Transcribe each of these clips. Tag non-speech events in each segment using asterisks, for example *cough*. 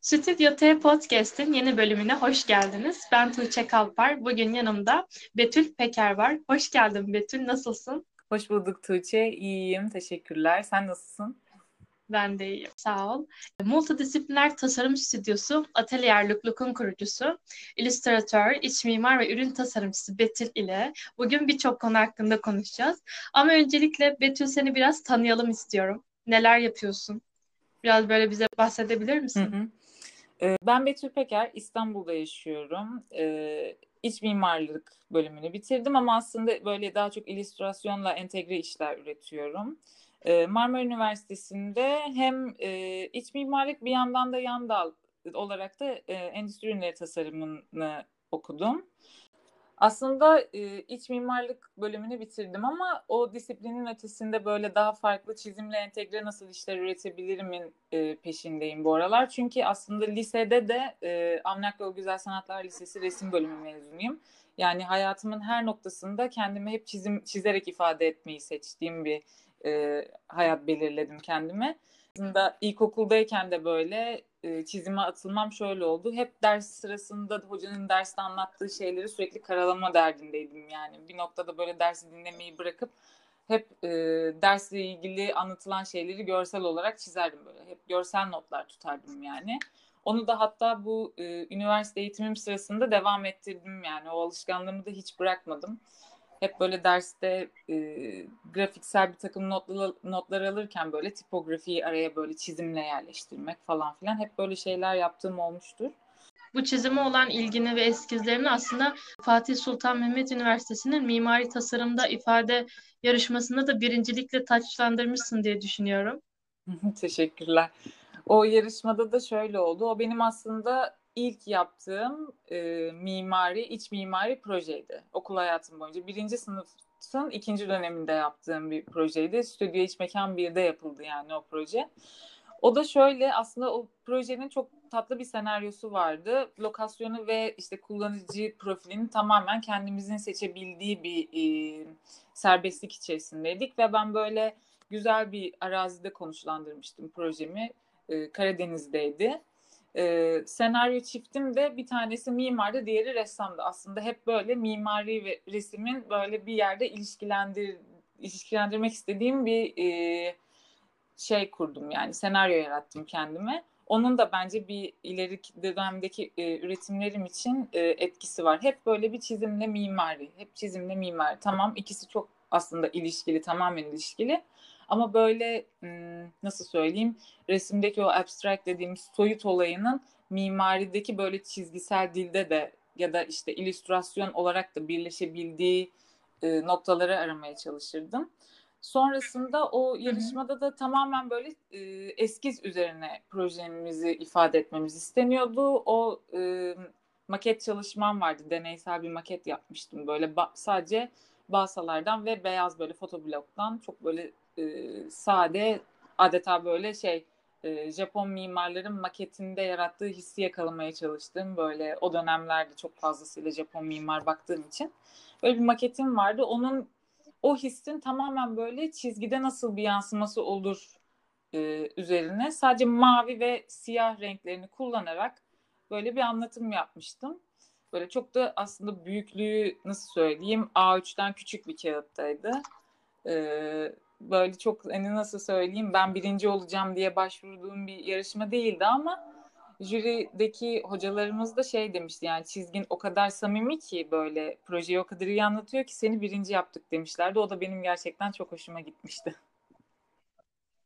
Stüdyo T Podcast'in yeni bölümüne hoş geldiniz. Ben Tuğçe Kalpar. Bugün yanımda Betül Peker var. Hoş geldin Betül. Nasılsın? Hoş bulduk Tuğçe. İyiyim. Teşekkürler. Sen nasılsın? Ben de iyiyim. Sağ ol. Multidisipliner Tasarım Stüdyosu Atelier Lukluk'un kurucusu, illüstratör, iç mimar ve ürün tasarımcısı Betül ile bugün birçok konu hakkında konuşacağız. Ama öncelikle Betül seni biraz tanıyalım istiyorum. Neler yapıyorsun? Biraz böyle bize bahsedebilir misin? Hı hı. Ben Betül Peker, İstanbul'da yaşıyorum. İç mimarlık bölümünü bitirdim ama aslında böyle daha çok illüstrasyonla entegre işler üretiyorum. Marmara Üniversitesi'nde hem iç mimarlık bir yandan da yan dal olarak da endüstri ürünleri tasarımını okudum. Aslında e, iç mimarlık bölümünü bitirdim ama o disiplinin ötesinde böyle daha farklı çizimle entegre nasıl işler üretebilirimin e, peşindeyim bu aralar. Çünkü aslında lisede de e, Avnak Yol Güzel Sanatlar Lisesi resim bölümü mezunuyum. Yani hayatımın her noktasında kendimi hep çizim çizerek ifade etmeyi seçtiğim bir e, hayat belirledim kendime. Aslında ilkokuldayken de böyle e, çizime atılmam şöyle oldu. Hep ders sırasında hocanın derste anlattığı şeyleri sürekli karalama derdindeydim yani. Bir noktada böyle dersi dinlemeyi bırakıp hep e, dersle ilgili anlatılan şeyleri görsel olarak çizerdim böyle. Hep görsel notlar tutardım yani. Onu da hatta bu e, üniversite eğitimim sırasında devam ettirdim yani. O alışkanlığımı da hiç bırakmadım hep böyle derste e, grafiksel bir takım notlar, notlar alırken böyle tipografiyi araya böyle çizimle yerleştirmek falan filan hep böyle şeyler yaptığım olmuştur. Bu çizime olan ilgini ve eskizlerini aslında Fatih Sultan Mehmet Üniversitesi'nin mimari tasarımda ifade yarışmasında da birincilikle taçlandırmışsın diye düşünüyorum. *laughs* Teşekkürler. O yarışmada da şöyle oldu. O benim aslında ilk yaptığım e, mimari, iç mimari projeydi. Okul hayatım boyunca. Birinci sınıfın ikinci döneminde yaptığım bir projeydi. Stüdyo İç Mekan 1'de yapıldı yani o proje. O da şöyle aslında o projenin çok tatlı bir senaryosu vardı. Lokasyonu ve işte kullanıcı profilini tamamen kendimizin seçebildiği bir e, serbestlik içerisindeydik ve ben böyle güzel bir arazide konuşlandırmıştım projemi. E, Karadeniz'deydi e, senaryo çiftim de bir tanesi mimardı, diğeri ressamdı. Aslında hep böyle mimari ve resimin böyle bir yerde ilişkilendir ilişkilendirmek istediğim bir e, şey kurdum yani senaryo yarattım kendime. Onun da bence bir ileri dönemdeki e, üretimlerim için e, etkisi var. Hep böyle bir çizimle mimari, hep çizimle mimari. Tamam ikisi çok aslında ilişkili, tamamen ilişkili. Ama böyle nasıl söyleyeyim resimdeki o abstract dediğimiz soyut olayının mimarideki böyle çizgisel dilde de ya da işte illüstrasyon olarak da birleşebildiği e, noktaları aramaya çalışırdım. Sonrasında o yarışmada da tamamen böyle e, eskiz üzerine projemizi ifade etmemiz isteniyordu. O e, maket çalışmam vardı. Deneysel bir maket yapmıştım. Böyle ba- sadece balsalardan ve beyaz böyle fotobloktan çok böyle e, sade adeta böyle şey e, Japon mimarların maketinde yarattığı hissi yakalamaya çalıştığım böyle o dönemlerde çok fazlasıyla Japon mimar baktığım için böyle bir maketim vardı. Onun o hissin tamamen böyle çizgide nasıl bir yansıması olur e, üzerine sadece mavi ve siyah renklerini kullanarak böyle bir anlatım yapmıştım. Böyle çok da aslında büyüklüğü nasıl söyleyeyim A3'ten küçük bir kağıttaydı. Ee, böyle çok hani nasıl söyleyeyim ben birinci olacağım diye başvurduğum bir yarışma değildi ama jürideki hocalarımız da şey demişti yani çizgin o kadar samimi ki böyle projeyi o kadar iyi anlatıyor ki seni birinci yaptık demişlerdi. O da benim gerçekten çok hoşuma gitmişti.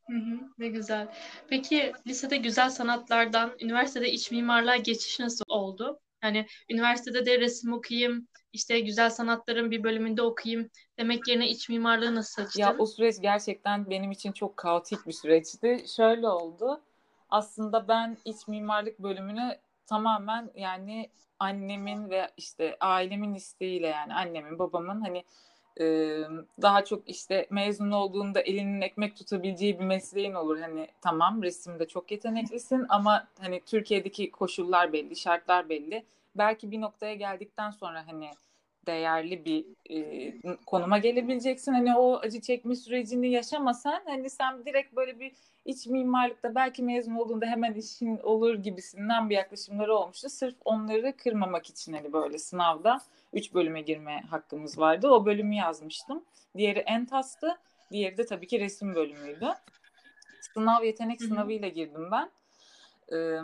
Hı hı, ne güzel. Peki lisede güzel sanatlardan üniversitede iç mimarlığa geçiş nasıl oldu? Yani üniversitede de resim okuyayım, işte güzel sanatların bir bölümünde okuyayım demek yerine iç mimarlığı nasıl seçtin? Ya o süreç gerçekten benim için çok kaotik bir süreçti. Şöyle oldu. Aslında ben iç mimarlık bölümünü tamamen yani annemin ve işte ailemin isteğiyle yani annemin babamın hani daha çok işte mezun olduğunda elinin ekmek tutabileceği bir mesleğin olur. Hani tamam resimde çok yeteneklisin ama hani Türkiye'deki koşullar belli, şartlar belli. Belki bir noktaya geldikten sonra hani değerli bir e, konuma gelebileceksin. Hani o acı çekme sürecini yaşamasan hani sen direkt böyle bir iç mimarlıkta belki mezun olduğunda hemen işin olur gibisinden bir yaklaşımları olmuştu. Sırf onları kırmamak için hani böyle sınavda 3 bölüme girme hakkımız vardı. O bölümü yazmıştım. Diğeri Entas'tı. Diğeri de tabii ki resim bölümüydü. Sınav yetenek Hı-hı. sınavıyla girdim ben. Ee,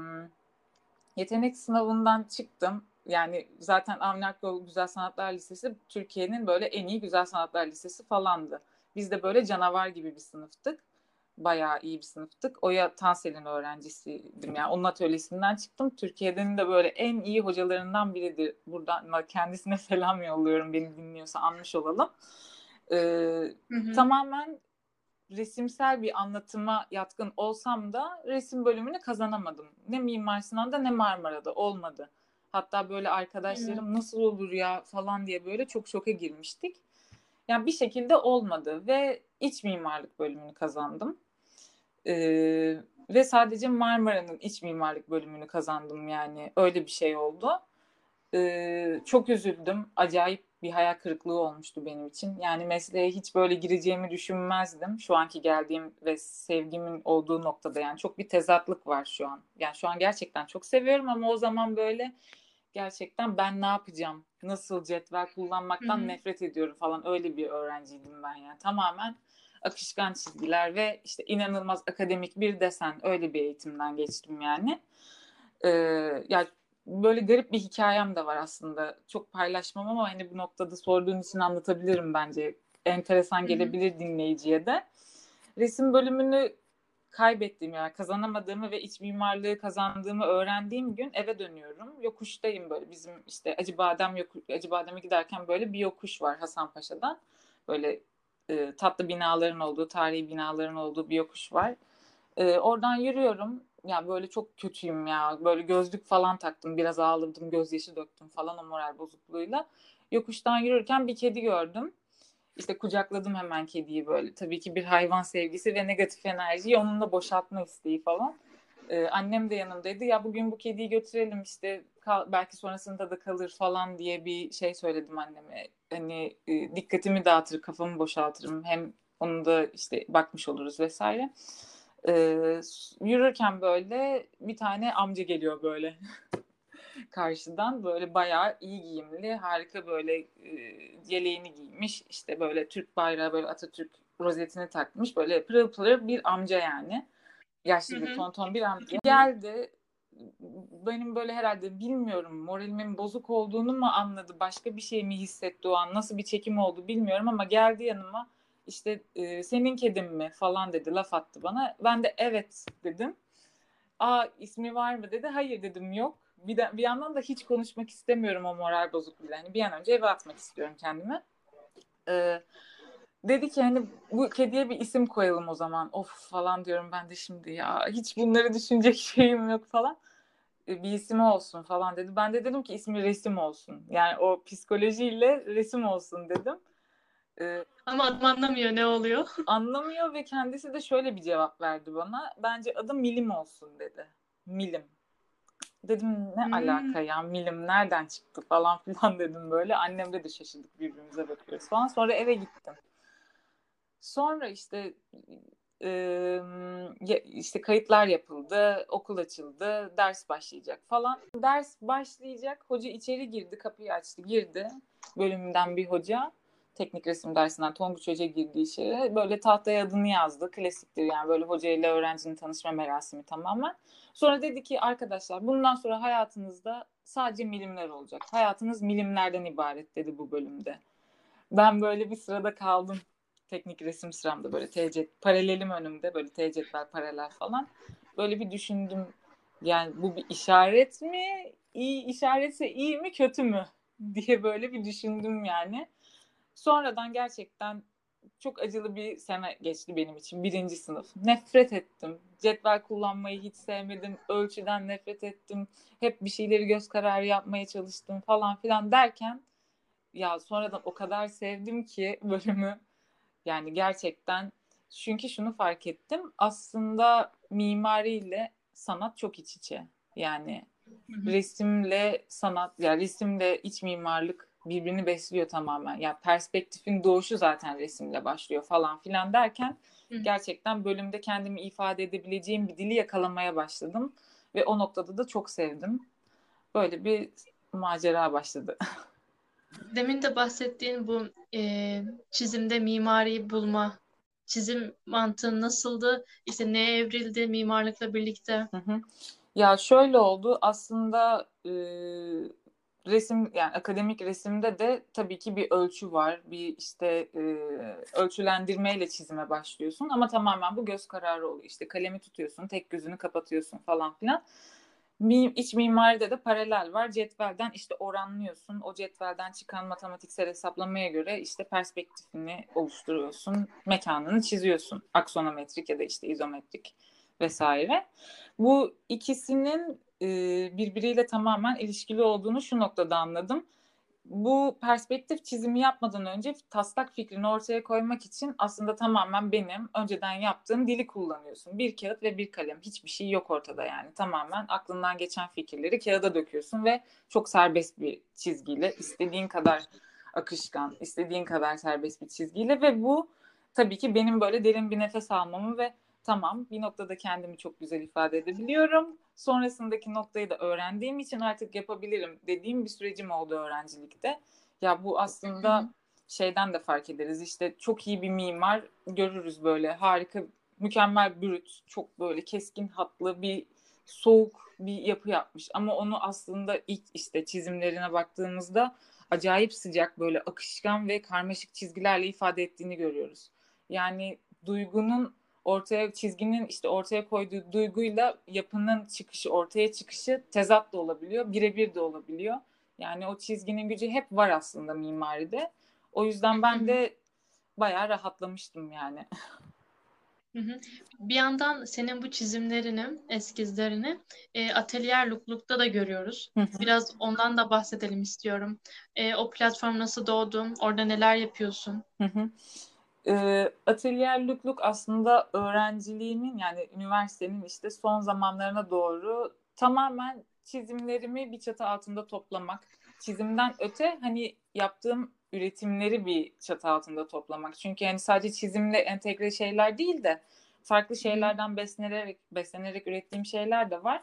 yetenek sınavından çıktım. Yani zaten Akyol Güzel Sanatlar Lisesi Türkiye'nin böyle en iyi güzel sanatlar lisesi falandı. Biz de böyle canavar gibi bir sınıftık. Bayağı iyi bir sınıftık. Oya Tansel'in öğrencisiydim. Yani onun atölyesinden çıktım. Türkiye'nin de böyle en iyi hocalarından biridir. Buradan kendisine *laughs* selam yolluyorum beni dinliyorsa anmış olalım. Ee, hı hı. Tamamen resimsel bir anlatıma yatkın olsam da resim bölümünü kazanamadım. Ne Mimar Sinan'da ne Marmara'da olmadı. Hatta böyle arkadaşlarım evet. nasıl olur ya falan diye böyle çok şoka girmiştik. Yani bir şekilde olmadı ve iç mimarlık bölümünü kazandım. Ee, ve sadece Marmara'nın iç mimarlık bölümünü kazandım yani öyle bir şey oldu. Ee, çok üzüldüm. Acayip bir hayal kırıklığı olmuştu benim için. Yani mesleğe hiç böyle gireceğimi düşünmezdim. Şu anki geldiğim ve sevgimin olduğu noktada yani çok bir tezatlık var şu an. Yani şu an gerçekten çok seviyorum ama o zaman böyle gerçekten ben ne yapacağım? Nasıl cetvel kullanmaktan Hı-hı. nefret ediyorum falan öyle bir öğrenciydim ben yani. Tamamen akışkan çizgiler ve işte inanılmaz akademik bir desen öyle bir eğitimden geçtim yani. Ee, yani böyle garip bir hikayem de var aslında. Çok paylaşmam ama hani bu noktada sorduğun için anlatabilirim bence. Enteresan gelebilir Hı-hı. dinleyiciye de. Resim bölümünü kaybettiğim yani kazanamadığımı ve iç mimarlığı kazandığımı öğrendiğim gün eve dönüyorum. Yokuştayım böyle bizim işte Acıbadem yokuş, Acıbadem'e giderken böyle bir yokuş var Hasanpaşa'dan. Böyle e, tatlı binaların olduğu, tarihi binaların olduğu bir yokuş var. E, oradan yürüyorum. Ya böyle çok kötüyüm ya. Böyle gözlük falan taktım. Biraz ağladım, gözyaşı döktüm falan o moral bozukluğuyla. Yokuştan yürürken bir kedi gördüm. İşte kucakladım hemen kediyi böyle. Tabii ki bir hayvan sevgisi ve negatif enerjiyi onunla boşaltma isteği falan. Ee, annem de yanımdaydı. Ya bugün bu kediyi götürelim işte kal, belki sonrasında da kalır falan diye bir şey söyledim anneme. Hani e, dikkatimi dağıtır, kafamı boşaltırım. Hem onu da işte bakmış oluruz vesaire. Ee, yürürken böyle bir tane amca geliyor böyle. *laughs* karşıdan böyle bayağı iyi giyimli, harika böyle e, yeleğini giymiş. işte böyle Türk bayrağı böyle Atatürk rozetini takmış. Böyle pırıl pırıl bir amca yani. Yaşlı bir tonton bir amca. Geldi benim böyle herhalde bilmiyorum moralimin bozuk olduğunu mu anladı başka bir şey mi hissetti o an nasıl bir çekim oldu bilmiyorum ama geldi yanıma işte e, senin kedin mi falan dedi laf attı bana ben de evet dedim aa ismi var mı dedi hayır dedim yok bir, de, bir yandan da hiç konuşmak istemiyorum o moral bozukluğuyla. Yani bir an önce eve atmak istiyorum kendimi. Ee, dedi ki hani bu kediye bir isim koyalım o zaman. Of falan diyorum ben de şimdi ya. Hiç bunları düşünecek *laughs* şeyim yok falan. Ee, bir ismi olsun falan dedi. Ben de dedim ki ismi resim olsun. Yani o psikolojiyle resim olsun dedim. Ee, Ama adam anlamıyor ne oluyor. *laughs* Anlamıyor ve kendisi de şöyle bir cevap verdi bana. Bence adı Milim olsun dedi. Milim. Dedim ne hmm. alaka ya milim nereden çıktı falan *laughs* filan dedim böyle. Annemle de şaşırdık birbirimize bakıyoruz falan. Sonra eve gittim. Sonra işte e, işte kayıtlar yapıldı, okul açıldı, ders başlayacak falan. Ders başlayacak, hoca içeri girdi, kapıyı açtı, girdi. Bölümünden bir hoca teknik resim dersinden Tonguç Hoca girdiği şeye böyle tahtaya adını yazdı. Klasiktir yani böyle hoca ile öğrencinin tanışma merasimi tamamen. Sonra dedi ki arkadaşlar bundan sonra hayatınızda sadece milimler olacak. Hayatınız milimlerden ibaret dedi bu bölümde. Ben böyle bir sırada kaldım. Teknik resim sıramda böyle TC paralelim önümde böyle TC'ler paralel falan. Böyle bir düşündüm. Yani bu bir işaret mi? İyi işaretse iyi mi kötü mü? *laughs* diye böyle bir düşündüm yani. Sonradan gerçekten çok acılı bir sene geçti benim için. Birinci sınıf. Nefret ettim. Cetvel kullanmayı hiç sevmedim. Ölçüden nefret ettim. Hep bir şeyleri göz kararı yapmaya çalıştım falan filan derken ya sonradan o kadar sevdim ki *laughs* bölümü. Yani gerçekten çünkü şunu fark ettim. Aslında mimariyle sanat çok iç içe. Yani resimle sanat, yani resimle iç mimarlık birbirini besliyor tamamen. Ya yani perspektifin doğuşu zaten resimle başlıyor falan filan derken gerçekten bölümde kendimi ifade edebileceğim bir dili yakalamaya başladım ve o noktada da çok sevdim. Böyle bir macera başladı. *laughs* Demin de bahsettiğin bu e, çizimde mimariyi bulma, çizim mantığı nasıldı? İşte neye evrildi mimarlıkla birlikte? Hı hı. Ya şöyle oldu aslında e, resim yani akademik resimde de tabii ki bir ölçü var. Bir işte e, ölçülendirmeyle çizime başlıyorsun ama tamamen bu göz kararı oluyor. İşte kalemi tutuyorsun, tek gözünü kapatıyorsun falan filan. İç mimaride de paralel var. Cetvelden işte oranlıyorsun. O cetvelden çıkan matematiksel hesaplamaya göre işte perspektifini oluşturuyorsun. Mekanını çiziyorsun. Aksonometrik ya da işte izometrik vesaire. Bu ikisinin e, birbiriyle tamamen ilişkili olduğunu şu noktada anladım bu perspektif çizimi yapmadan önce taslak fikrini ortaya koymak için aslında tamamen benim önceden yaptığım dili kullanıyorsun. Bir kağıt ve bir kalem. Hiçbir şey yok ortada yani. Tamamen aklından geçen fikirleri kağıda döküyorsun ve çok serbest bir çizgiyle istediğin kadar akışkan, istediğin kadar serbest bir çizgiyle ve bu tabii ki benim böyle derin bir nefes almamı ve tamam bir noktada kendimi çok güzel ifade edebiliyorum. Sonrasındaki noktayı da öğrendiğim için artık yapabilirim dediğim bir sürecim oldu öğrencilikte. Ya bu aslında şeyden de fark ederiz. İşte çok iyi bir mimar görürüz böyle harika, mükemmel bürüt, çok böyle keskin hatlı bir soğuk bir yapı yapmış. Ama onu aslında ilk işte çizimlerine baktığımızda acayip sıcak böyle akışkan ve karmaşık çizgilerle ifade ettiğini görüyoruz. Yani duygunun ortaya çizginin işte ortaya koyduğu duyguyla yapının çıkışı ortaya çıkışı tezat da olabiliyor birebir de olabiliyor yani o çizginin gücü hep var aslında mimaride o yüzden ben de bayağı rahatlamıştım yani. *laughs* Bir yandan senin bu çizimlerini, eskizlerini e, Atelier Lukluk'ta da görüyoruz. Biraz ondan da bahsedelim istiyorum. E, o platform nasıl doğdu? Orada neler yapıyorsun? E, aslında öğrenciliğimin yani üniversitenin işte son zamanlarına doğru tamamen çizimlerimi bir çatı altında toplamak. Çizimden öte hani yaptığım üretimleri bir çatı altında toplamak. Çünkü yani sadece çizimle entegre şeyler değil de farklı şeylerden beslenerek beslenerek ürettiğim şeyler de var.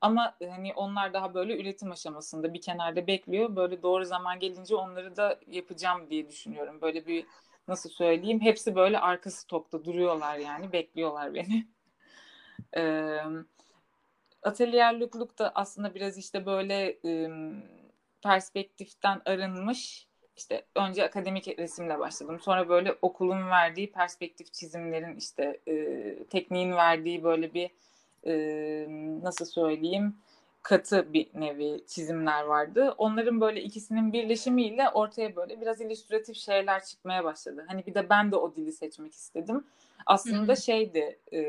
Ama hani onlar daha böyle üretim aşamasında bir kenarda bekliyor. Böyle doğru zaman gelince onları da yapacağım diye düşünüyorum. Böyle bir nasıl söyleyeyim hepsi böyle arka stokta duruyorlar yani bekliyorlar beni. Ee, Atelier Lukluk da aslında biraz işte böyle e, perspektiften arınmış işte önce akademik resimle başladım. Sonra böyle okulun verdiği perspektif çizimlerin işte e, tekniğin verdiği böyle bir e, nasıl söyleyeyim katı bir nevi çizimler vardı. Onların böyle ikisinin birleşimiyle ortaya böyle biraz illüstratif şeyler çıkmaya başladı. Hani bir de ben de o dili seçmek istedim. Aslında şeydi e,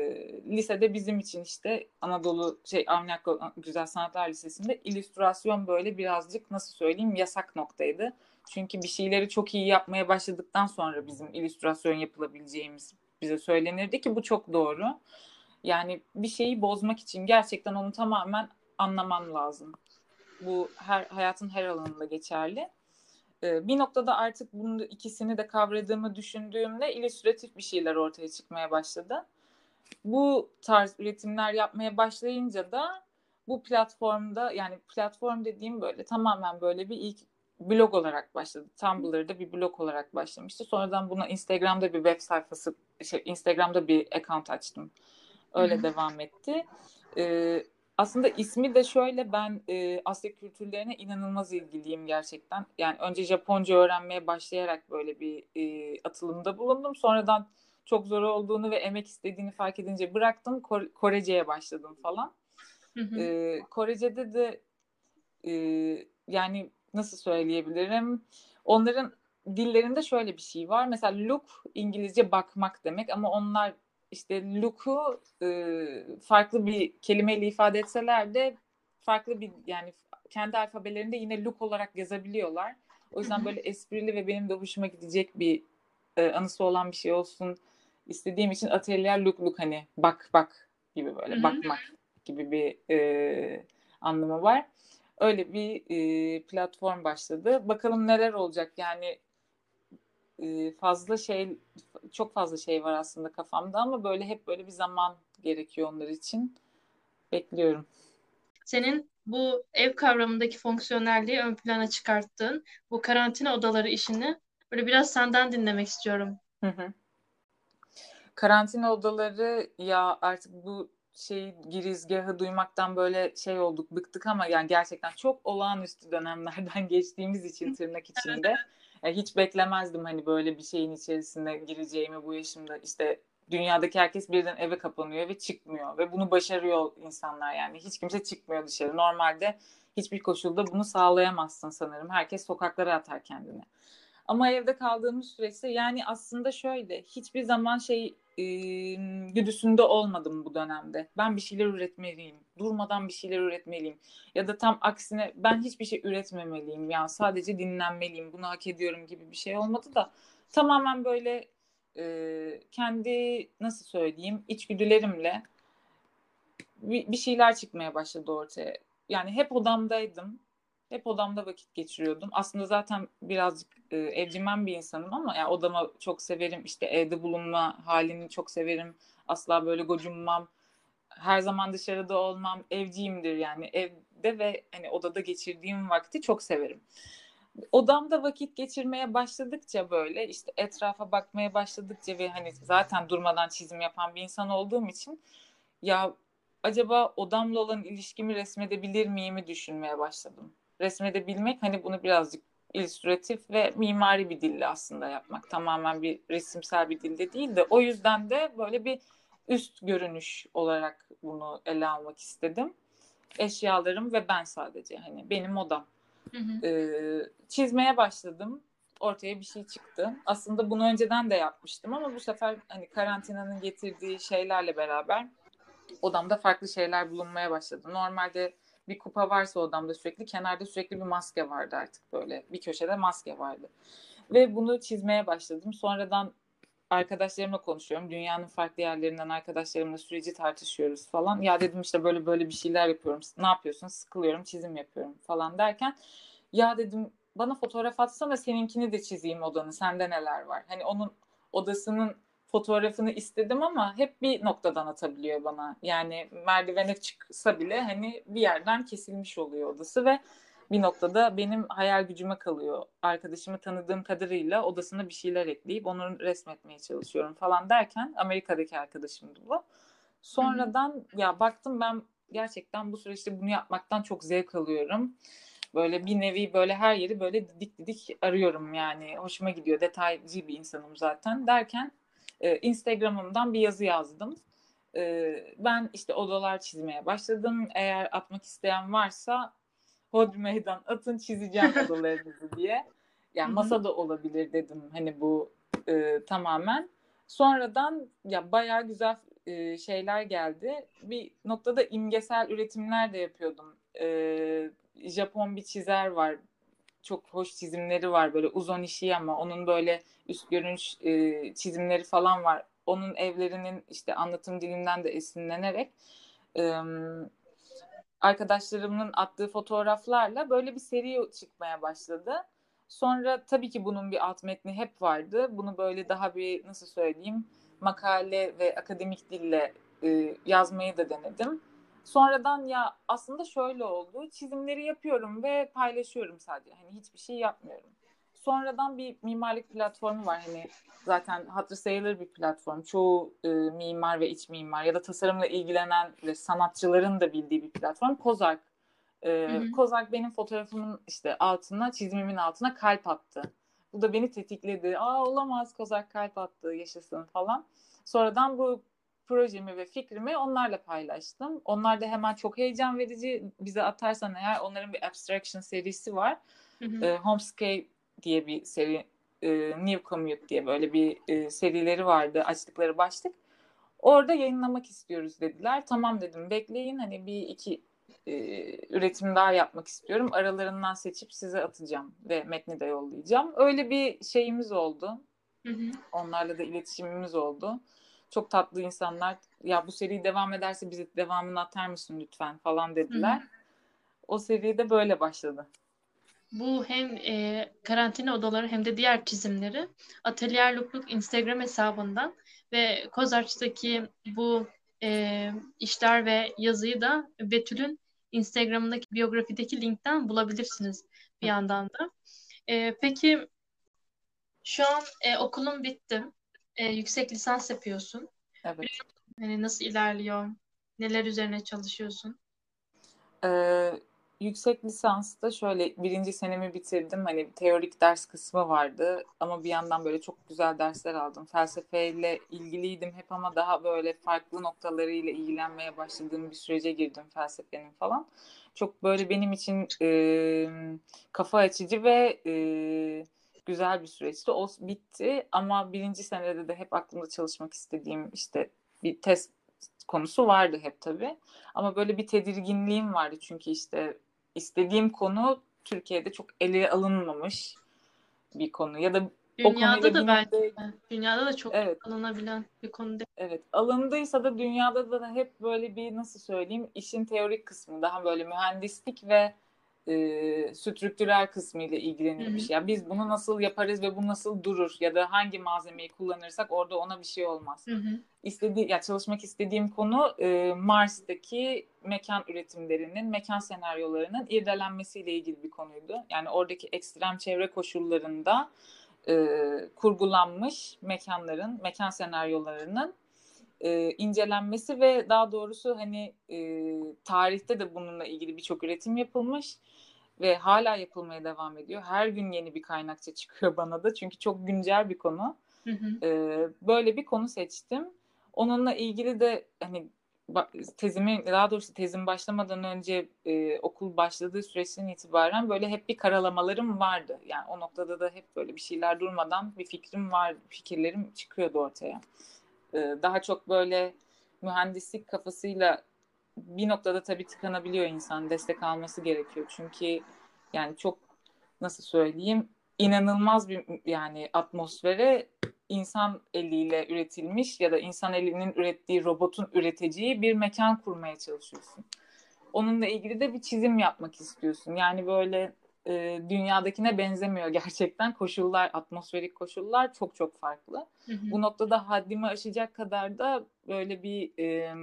lisede bizim için işte Anadolu şey Avni Güzel Sanatlar Lisesi'nde illüstrasyon böyle birazcık nasıl söyleyeyim yasak noktaydı. Çünkü bir şeyleri çok iyi yapmaya başladıktan sonra bizim illüstrasyon yapılabileceğimiz bize söylenirdi ki bu çok doğru. Yani bir şeyi bozmak için gerçekten onu tamamen anlaman lazım. Bu her hayatın her alanında geçerli. Ee, bir noktada artık bunu ikisini de kavradığımı düşündüğümde illüstratif bir şeyler ortaya çıkmaya başladı. Bu tarz üretimler yapmaya başlayınca da bu platformda yani platform dediğim böyle tamamen böyle bir ilk blog olarak başladı. Tumblr'da bir blog olarak başlamıştı. Sonradan buna Instagram'da bir web sayfası, şey, Instagram'da bir account açtım. Öyle Hı-hı. devam etti. Ee, aslında ismi de şöyle ben e, Asya kültürlerine inanılmaz ilgiliyim gerçekten. Yani önce Japonca öğrenmeye başlayarak böyle bir e, atılımda bulundum. Sonradan çok zor olduğunu ve emek istediğini fark edince bıraktım. Kore, Korece'ye başladım falan. Hı hı. E, Korece'de de e, yani nasıl söyleyebilirim? Onların dillerinde şöyle bir şey var. Mesela look İngilizce bakmak demek ama onlar işte look'u e, farklı bir kelimeyle ifade etseler de farklı bir yani kendi alfabelerinde yine look olarak yazabiliyorlar. O yüzden böyle esprili ve benim de hoşuma gidecek bir e, anısı olan bir şey olsun istediğim için atölyeler look look hani bak bak gibi böyle bakmak gibi bir e, anlamı var. Öyle bir e, platform başladı. Bakalım neler olacak yani e, fazla şey çok fazla şey var aslında kafamda ama böyle hep böyle bir zaman gerekiyor onlar için. Bekliyorum. Senin bu ev kavramındaki fonksiyonelliği ön plana çıkarttın. Bu karantina odaları işini böyle biraz senden dinlemek istiyorum. Hı hı. Karantina odaları ya artık bu şey girizgahı duymaktan böyle şey olduk bıktık ama yani gerçekten çok olağanüstü dönemlerden *laughs* geçtiğimiz için tırnak içinde yani hiç beklemezdim hani böyle bir şeyin içerisine gireceğimi bu yaşımda. İşte dünyadaki herkes birden eve kapanıyor ve çıkmıyor ve bunu başarıyor insanlar yani. Hiç kimse çıkmıyor dışarı. Normalde hiçbir koşulda bunu sağlayamazsın sanırım. Herkes sokaklara atar kendini. Ama evde kaldığımız süreçte yani aslında şöyle hiçbir zaman şey e, güdüsünde olmadım bu dönemde. Ben bir şeyler üretmeliyim. Durmadan bir şeyler üretmeliyim. Ya da tam aksine ben hiçbir şey üretmemeliyim. Yani sadece dinlenmeliyim. Bunu hak ediyorum gibi bir şey olmadı da tamamen böyle e, kendi nasıl söyleyeyim içgüdülerimle bir, bir şeyler çıkmaya başladı ortaya. Yani hep odamdaydım hep odamda vakit geçiriyordum. Aslında zaten birazcık e, evcimen bir insanım ama yani odamı çok severim. İşte evde bulunma halini çok severim. Asla böyle gocunmam. Her zaman dışarıda olmam. Evciyimdir yani. Evde ve hani odada geçirdiğim vakti çok severim. Odamda vakit geçirmeye başladıkça böyle işte etrafa bakmaya başladıkça ve hani zaten durmadan çizim yapan bir insan olduğum için ya acaba odamla olan ilişkimi resmedebilir miyimi düşünmeye başladım resmedebilmek hani bunu birazcık illüstratif ve mimari bir dille aslında yapmak. Tamamen bir resimsel bir dilde değil de o yüzden de böyle bir üst görünüş olarak bunu ele almak istedim. Eşyalarım ve ben sadece hani benim odam. Hı hı. Ee, çizmeye başladım. Ortaya bir şey çıktı. Aslında bunu önceden de yapmıştım ama bu sefer hani karantinanın getirdiği şeylerle beraber odamda farklı şeyler bulunmaya başladı. Normalde bir kupa varsa odamda sürekli kenarda sürekli bir maske vardı artık böyle bir köşede maske vardı. Ve bunu çizmeye başladım. Sonradan arkadaşlarımla konuşuyorum. Dünyanın farklı yerlerinden arkadaşlarımla süreci tartışıyoruz falan. Ya dedim işte böyle böyle bir şeyler yapıyorum. Ne yapıyorsun? Sıkılıyorum, çizim yapıyorum falan derken ya dedim bana fotoğraf atsana seninkini de çizeyim odanı. Sende neler var? Hani onun odasının fotoğrafını istedim ama hep bir noktadan atabiliyor bana. Yani merdivene çıksa bile hani bir yerden kesilmiş oluyor odası ve bir noktada benim hayal gücüme kalıyor. Arkadaşımı tanıdığım kadarıyla odasına bir şeyler ekleyip onu resmetmeye çalışıyorum falan derken Amerika'daki arkadaşımdı bu. Sonradan Hı-hı. ya baktım ben gerçekten bu süreçte bunu yapmaktan çok zevk alıyorum. Böyle bir nevi böyle her yeri böyle didik didik arıyorum yani. Hoşuma gidiyor. Detaycı bir insanım zaten derken e, Instagram'ımdan bir yazı yazdım. E, ben işte odalar çizmeye başladım. Eğer atmak isteyen varsa hodri meydan atın çizeceğim *laughs* odalarınızı diye. Yani masa da olabilir dedim hani bu e, tamamen. Sonradan ya bayağı güzel e, şeyler geldi. Bir noktada imgesel üretimler de yapıyordum. E, Japon bir çizer var çok hoş çizimleri var böyle uzun işi ama onun böyle üst görünüş e, çizimleri falan var. Onun evlerinin işte anlatım dilinden de esinlenerek e, arkadaşlarımın attığı fotoğraflarla böyle bir seri çıkmaya başladı. Sonra tabii ki bunun bir alt metni hep vardı. Bunu böyle daha bir nasıl söyleyeyim makale ve akademik dille e, yazmayı da denedim. Sonradan ya aslında şöyle oldu. Çizimleri yapıyorum ve paylaşıyorum sadece. Hani hiçbir şey yapmıyorum. Sonradan bir mimarlık platformu var. Hani zaten hatırı sayılır bir platform. Çoğu e, mimar ve iç mimar ya da tasarımla ilgilenen ve sanatçıların da bildiği bir platform. Kozark. E, Kozark benim fotoğrafımın işte altına, çizimimin altına kalp attı. Bu da beni tetikledi. Aa olamaz Kozark kalp attı yaşasın falan. Sonradan bu projemi ve fikrimi onlarla paylaştım. Onlar da hemen çok heyecan verici. Bize atarsan eğer onların bir abstraction serisi var. Hı hı. E, Homescape diye bir seri, e, New Commute diye böyle bir e, serileri vardı. Açtıkları başlık. Orada yayınlamak istiyoruz dediler. Tamam dedim bekleyin hani bir iki e, üretim daha yapmak istiyorum. Aralarından seçip size atacağım ve metni de yollayacağım. Öyle bir şeyimiz oldu. Hı hı. Onlarla da iletişimimiz oldu çok tatlı insanlar ya bu seri devam ederse bize devamını atar mısın lütfen falan dediler. Hı-hı. O seride böyle başladı. Bu hem e, karantina odaları hem de diğer çizimleri Atelier Lukluk Instagram hesabından ve Kozarç'taki bu e, işler ve yazıyı da Betül'ün Instagram'ındaki biyografideki linkten bulabilirsiniz bir yandan da. E, peki şu an e, okulun bitti. E, yüksek lisans yapıyorsun. Evet. Yani nasıl ilerliyor? Neler üzerine çalışıyorsun? Ee, yüksek lisansta şöyle birinci senemi bitirdim. Hani teorik ders kısmı vardı ama bir yandan böyle çok güzel dersler aldım. Felsefeyle ilgiliydim hep ama daha böyle farklı noktalarıyla ilgilenmeye başladığım bir sürece girdim felsefenin falan. Çok böyle benim için e, kafa açıcı ve e, güzel bir süreçti. O bitti ama birinci senede de hep aklımda çalışmak istediğim işte bir test konusu vardı hep tabii. Ama böyle bir tedirginliğim vardı çünkü işte istediğim konu Türkiye'de çok ele alınmamış bir konu ya da Dünyada da belki dünyada da çok evet. alınabilen bir konu değil. Evet. Alındıysa da dünyada da hep böyle bir nasıl söyleyeyim işin teorik kısmı daha böyle mühendislik ve e, strüktürel kısmı ile ilgilenilmiş. Ya yani biz bunu nasıl yaparız ve bu nasıl durur ya da hangi malzemeyi kullanırsak orada ona bir şey olmaz. Hı hı. İstediği ya çalışmak istediğim konu e, Mars'taki mekan üretimlerinin, mekan senaryolarının irdelenmesiyle ilgili bir konuydu. Yani oradaki ekstrem çevre koşullarında e, kurgulanmış mekanların, mekan senaryolarının e, incelenmesi ve daha doğrusu hani e, tarihte de bununla ilgili birçok üretim yapılmış ve hala yapılmaya devam ediyor. Her gün yeni bir kaynakça çıkıyor *laughs* bana da çünkü çok güncel bir konu. Hı hı. E, böyle bir konu seçtim. Onunla ilgili de hani tezimi daha doğrusu tezim başlamadan önce e, okul başladığı süreçten itibaren böyle hep bir karalamalarım vardı. Yani o noktada da hep böyle bir şeyler durmadan bir fikrim var, fikirlerim çıkıyordu ortaya. E, daha çok böyle mühendislik kafasıyla bir noktada tabii tıkanabiliyor insan. Destek alması gerekiyor. Çünkü yani çok nasıl söyleyeyim inanılmaz bir yani atmosfere insan eliyle üretilmiş ya da insan elinin ürettiği robotun üreteceği bir mekan kurmaya çalışıyorsun. Onunla ilgili de bir çizim yapmak istiyorsun. Yani böyle e, dünyadakine benzemiyor gerçekten. Koşullar, atmosferik koşullar çok çok farklı. Hı hı. Bu noktada haddimi aşacak kadar da böyle bir e,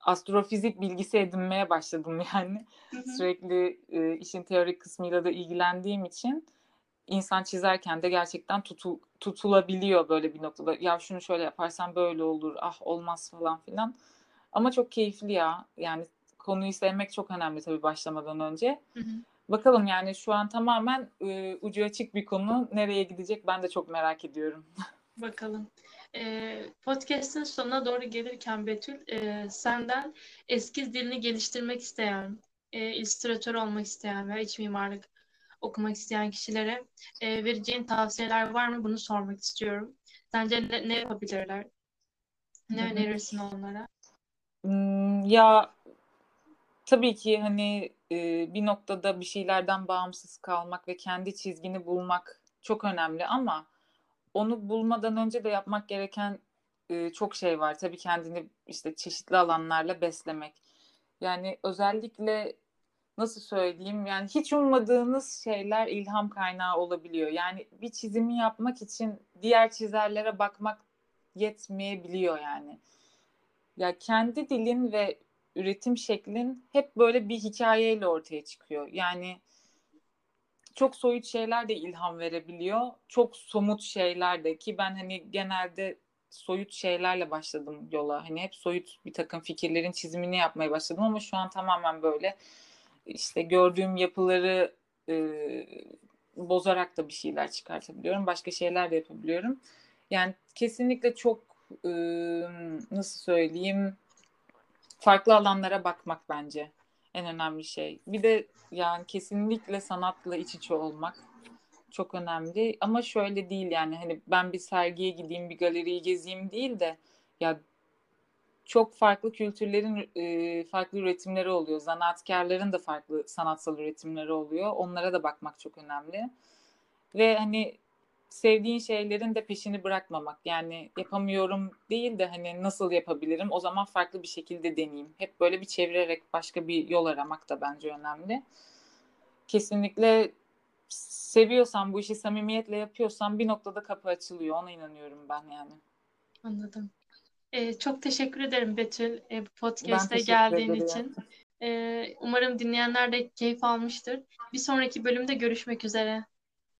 astrofizik bilgisi edinmeye başladım *laughs* yani. Hı hı. Sürekli e, işin teorik kısmıyla da ilgilendiğim için insan çizerken de gerçekten tutul, tutulabiliyor böyle bir noktada. Ya şunu şöyle yaparsan böyle olur, ah olmaz falan filan. Ama çok keyifli ya. Yani konuyu sevmek çok önemli tabii başlamadan önce. Hı hı. Bakalım yani şu an tamamen e, ucu açık bir konu. Nereye gidecek ben de çok merak ediyorum. *laughs* Bakalım. E, podcast'ın sonuna doğru gelirken Betül e, senden eskiz dilini geliştirmek isteyen, e, illüstratör olmak isteyen veya iç mimarlık okumak isteyen kişilere e, vereceğin tavsiyeler var mı? Bunu sormak istiyorum. Sence ne, ne yapabilirler? Ne Hı-hı. önerirsin onlara? Hmm, ya tabii ki hani e, bir noktada bir şeylerden bağımsız kalmak ve kendi çizgini bulmak çok önemli ama onu bulmadan önce de yapmak gereken e, çok şey var. Tabii kendini işte çeşitli alanlarla beslemek. Yani özellikle nasıl söyleyeyim yani hiç ummadığınız şeyler ilham kaynağı olabiliyor. Yani bir çizimi yapmak için diğer çizerlere bakmak yetmeyebiliyor yani. Ya kendi dilin ve üretim şeklin hep böyle bir hikayeyle ortaya çıkıyor. Yani çok soyut şeyler de ilham verebiliyor. Çok somut şeyler de ki ben hani genelde soyut şeylerle başladım yola. Hani hep soyut bir takım fikirlerin çizimini yapmaya başladım ama şu an tamamen böyle işte gördüğüm yapıları e, bozarak da bir şeyler çıkartabiliyorum. Başka şeyler de yapabiliyorum. Yani kesinlikle çok e, nasıl söyleyeyim farklı alanlara bakmak bence en önemli şey. Bir de yani kesinlikle sanatla iç içe olmak çok önemli. Ama şöyle değil yani hani ben bir sergiye gideyim, bir galeriyi gezeyim değil de ya çok farklı kültürlerin e, farklı üretimleri oluyor. Zanaatkarların da farklı sanatsal üretimleri oluyor. Onlara da bakmak çok önemli. Ve hani sevdiğin şeylerin de peşini bırakmamak. Yani yapamıyorum değil de hani nasıl yapabilirim? O zaman farklı bir şekilde deneyeyim. Hep böyle bir çevirerek başka bir yol aramak da bence önemli. Kesinlikle seviyorsan bu işi samimiyetle yapıyorsan bir noktada kapı açılıyor. Ona inanıyorum ben yani. Anladım. Ee, çok teşekkür ederim Betül e, bu podcast'e geldiğin ederim. için. Ee, umarım dinleyenler de keyif almıştır. Bir sonraki bölümde görüşmek üzere.